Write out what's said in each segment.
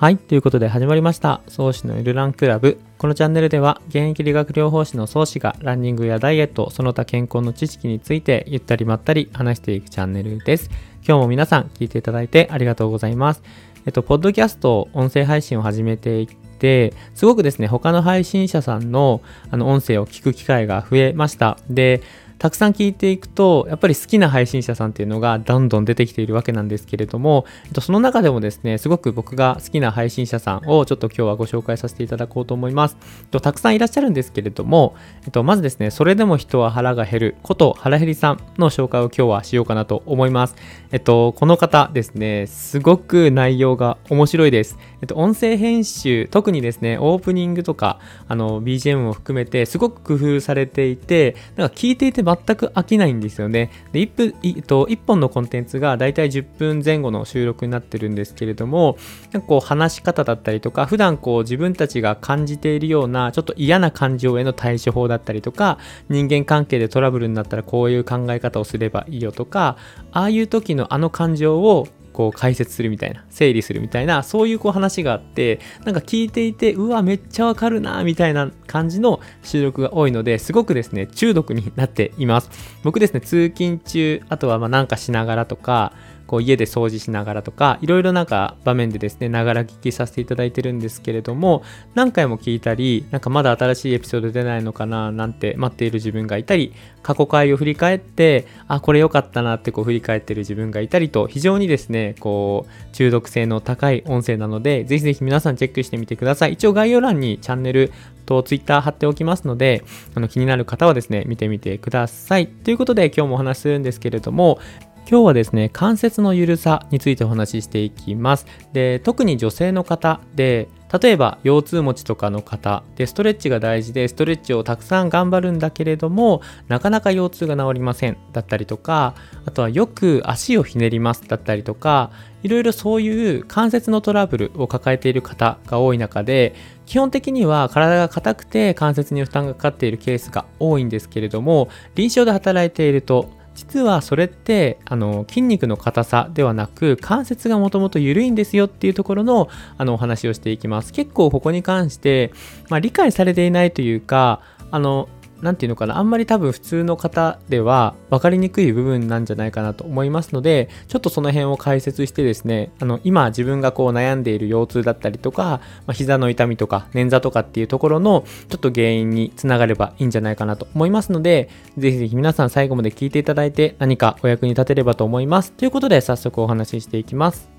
はい。ということで始まりました。創始のゆるランクラブ。このチャンネルでは、現役理学療法士の創始がランニングやダイエット、その他健康の知識についてゆったりまったり話していくチャンネルです。今日も皆さん聞いていただいてありがとうございます。えっと、ポッドキャスト、音声配信を始めていって、すごくですね、他の配信者さんのあの音声を聞く機会が増えました。で、たくさん聞いていくと、やっぱり好きな配信者さんっていうのがどんどん出てきているわけなんですけれども、その中でもですね、すごく僕が好きな配信者さんをちょっと今日はご紹介させていただこうと思います。たくさんいらっしゃるんですけれども、まずですね、それでも人は腹が減ること腹減りさんの紹介を今日はしようかなと思います。えっと、この方ですね、すごく内容が面白いです。えっと、音声編集、特にですね、オープニングとか、あの、BGM も含めて、すごく工夫されていて、なんか聞いていて全く飽きないんですよね。で、1, 分えっと、1本のコンテンツが大体10分前後の収録になってるんですけれども、なんかこう、話し方だったりとか、普段こう、自分たちが感じているような、ちょっと嫌な感情への対処法だったりとか、人間関係でトラブルになったらこういう考え方をすればいいよとか、ああいう時のあの感情をこう解説するみたいな、整理するみたいな、そういうこう話があって、なんか聞いていて、うわ、めっちゃわかるな、みたいな感じの収録が多いので、すごくですね、中毒になっています。僕ですね、通勤中、あとはまあなんかしながらとか、こう家で掃除しながらとか、いろいろなんか場面でですね、ながら聞きさせていただいてるんですけれども、何回も聞いたり、なんかまだ新しいエピソード出ないのかななんて待っている自分がいたり、過去回を振り返って、あ、これ良かったなってこう振り返ってる自分がいたりと、非常にですね、こう、中毒性の高い音声なので、ぜひぜひ皆さんチェックしてみてください。一応概要欄にチャンネルと Twitter 貼っておきますので、あの気になる方はですね、見てみてください。ということで今日もお話しするんですけれども、今日はですね、関節の緩さについてお話ししていきます。で、特に女性の方で、例えば腰痛持ちとかの方でストレッチが大事でストレッチをたくさん頑張るんだけれどもなかなか腰痛が治りませんだったりとかあとはよく足をひねりますだったりとかいろいろそういう関節のトラブルを抱えている方が多い中で基本的には体が硬くて関節に負担がかかっているケースが多いんですけれども臨床で働いていると実はそれってあの筋肉の硬さではなく関節がもともと緩いんですよっていうところのあのお話をしていきます。結構ここに関して、まあ、理解されていないというかあの何て言うのかな、あんまり多分普通の方では分かりにくい部分なんじゃないかなと思いますので、ちょっとその辺を解説してですね、あの、今自分がこう悩んでいる腰痛だったりとか、まあ、膝の痛みとか捻挫とかっていうところのちょっと原因につながればいいんじゃないかなと思いますので、ぜひぜひ皆さん最後まで聞いていただいて何かお役に立てればと思います。ということで早速お話ししていきます。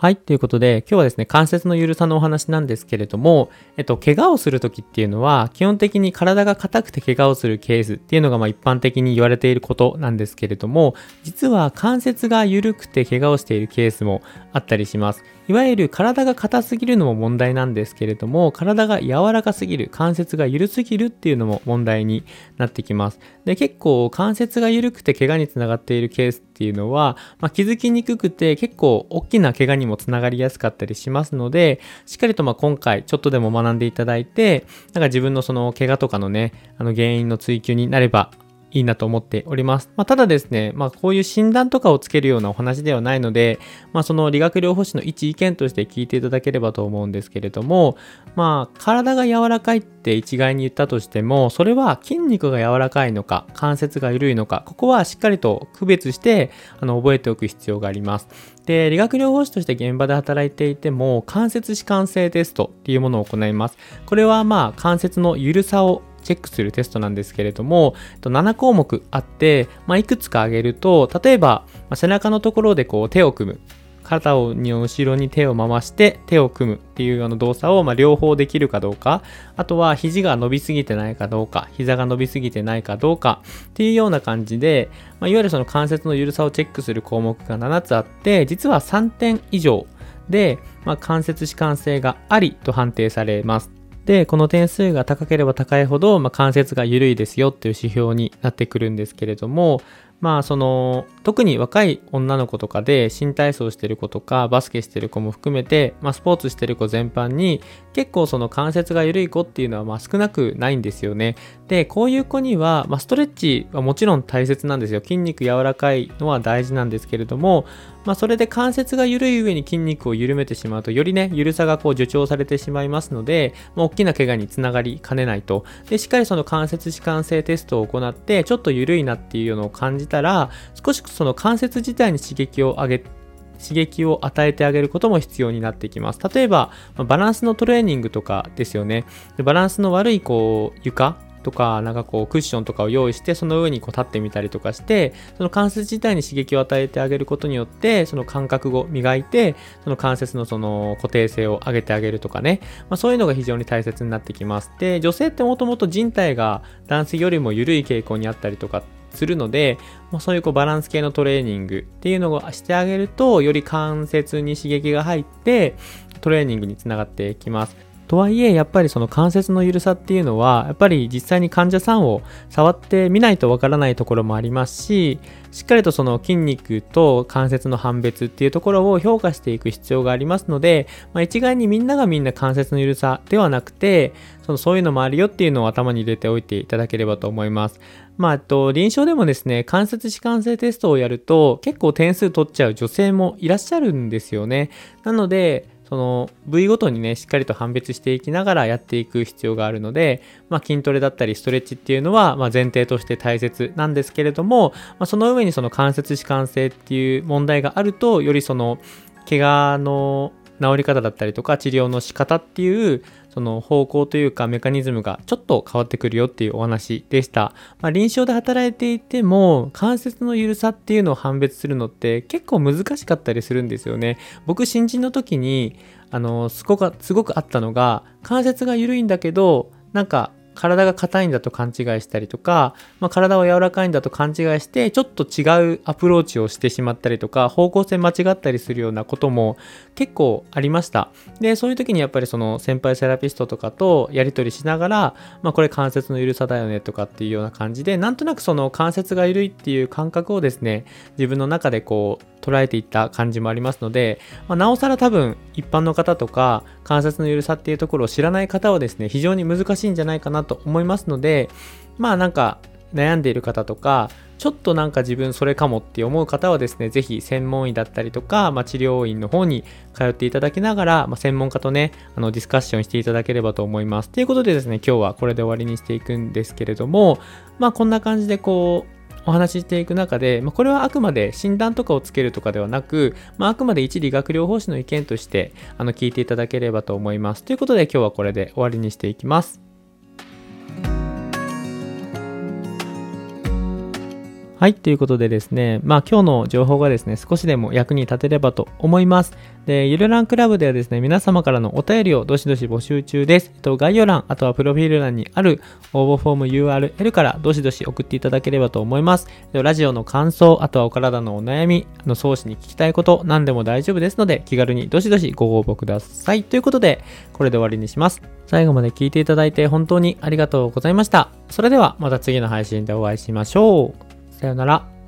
はい。ということで、今日はですね、関節のゆるさのお話なんですけれども、えっと、怪我をするときっていうのは、基本的に体が硬くて怪我をするケースっていうのが、まあ一般的に言われていることなんですけれども、実は関節が緩くて怪我をしているケースもあったりします。いわゆる体が硬すぎるのも問題なんですけれども、体が柔らかすぎる、関節が緩すぎるっていうのも問題になってきます。で、結構関節が緩くて怪我につながっているケースっていうのは、まあ、気づきにくくて結構大きな怪我にもつながりやすかったりしますので、しっかりとま今回ちょっとでも学んでいただいて、なんか自分のその怪我とかのね、あの原因の追求になればいいなと思っております。まあ、ただですね、まあ、こういう診断とかをつけるようなお話ではないので、まあ、その理学療法士の一意見として聞いていただければと思うんですけれども、まあ、体が柔らかいって一概に言ったとしても、それは筋肉が柔らかいのか、関節が緩いのか、ここはしっかりと区別して、あの、覚えておく必要があります。で、理学療法士として現場で働いていても、関節弛緩性テストっていうものを行います。これはまあ、関節の緩さをチェックするテストなんですけれども、7項目あって、まあ、いくつか挙げると、例えば、背中のところでこう手を組む。肩を後ろに手を回して手を組むっていうあの動作をま両方できるかどうか、あとは肘が伸びすぎてないかどうか、膝が伸びすぎてないかどうかっていうような感じで、まあ、いわゆるその関節の緩さをチェックする項目が7つあって、実は3点以上で、まあ、関節弛緩性がありと判定されます。で、この点数が高ければ高いほど、まあ、関節が緩いですよっていう指標になってくるんですけれども、まあその特に若い女の子とかで新体操してる子とかバスケしてる子も含めて、まあ、スポーツしてる子全般に結構その関節が緩い子っていうのはま少なくないんですよね。でこういう子には、まあ、ストレッチはもちろん大切なんですよ。筋肉柔らかいのは大事なんですけれども、まあ、それで関節が緩い上に筋肉を緩めてしまうとよりね緩さがこう助長されてしまいますので、まあ、大きな怪我につながりかねないとでしっかりその関節弛緩性テストを行ってちょっと緩いなっていうのを感じたら少しその関節自体に刺激を上げ刺激を与えてあげることも必要になってきます。例えば、バランスのトレーニングとかですよね。バランスの悪いこう床とか、なんかこうクッションとかを用意して、その上にこう立ってみたりとかして、その関節自体に刺激を与えてあげることによって、その感覚を磨いて、その関節のその固定性を上げてあげるとかね、まあ、そういうのが非常に大切になってきます。で、女性ってもともと人体が男性よりも緩い傾向にあったりとかするので、まあ、そういうこうバランス系のトレーニングっていうのをしてあげると、より関節に刺激が入って、トレーニングにつながっていきます。とはいえ、やっぱりその関節の緩さっていうのは、やっぱり実際に患者さんを触ってみないとわからないところもありますし、しっかりとその筋肉と関節の判別っていうところを評価していく必要がありますので、まあ、一概にみんながみんな関節の緩さではなくて、そのそういうのもあるよっていうのを頭に入れておいていただければと思います。まあ、と、臨床でもですね、関節弛緩性テストをやると結構点数取っちゃう女性もいらっしゃるんですよね。なので、その部位ごとにね、しっかりと判別していきながらやっていく必要があるので、まあ、筋トレだったりストレッチっていうのは、ま前提として大切なんですけれども、まあ、その上にその関節弛緩性っていう問題があると、よりその怪我の治り方だったりとか治療の仕方っていうその方向というかメカニズムがちょっと変わってくるよっていうお話でした。まあ、臨床で働いていても関節の緩さっていうのを判別するのって結構難しかったりするんですよね。僕新人の時にあのすごくすごくあったのが関節が緩いんだけどなんか体が硬いんだと勘違いしたりとか、まあ、体は柔らかいんだと勘違いしてちょっと違うアプローチをしてしまったりとか方向性間違ったりするようなことも結構ありました。でそういう時にやっぱりその先輩セラピストとかとやり取りしながら、まあ、これ関節の緩さだよねとかっていうような感じでなんとなくその関節が緩いっていう感覚をですね自分の中でこう捉えていった感じもありますので、まあ、なおさら多分一般の方とか関節の緩さっていうところを知らない方はですね非常に難しいんじゃないかなと思いますのでまあなんか悩んでいる方とかちょっとなんか自分それかもって思う方はですね、ぜひ専門医だったりとか、まあ、治療院の方に通っていただきながら、まあ、専門家とね、あのディスカッションしていただければと思います。ということでですね、今日はこれで終わりにしていくんですけれども、まあこんな感じでこう、お話ししていく中で、まあ、これはあくまで診断とかをつけるとかではなく、まあ、あくまで一理学療法士の意見としてあの聞いていただければと思います。ということで今日はこれで終わりにしていきます。はい、ということでですね、まあ今日の情報がですね、少しでも役に立てればと思います。で、ゆるランクラブではですね、皆様からのお便りをどしどし募集中です。えっと、概要欄、あとはプロフィール欄にある応募フォーム URL からどしどし送っていただければと思います。ラジオの感想、あとはお体のお悩み、の、創始に聞きたいこと、何でも大丈夫ですので、気軽にどしどしご応募ください。ということで、これで終わりにします。最後まで聞いていただいて本当にありがとうございました。それではまた次の配信でお会いしましょう。さよなら。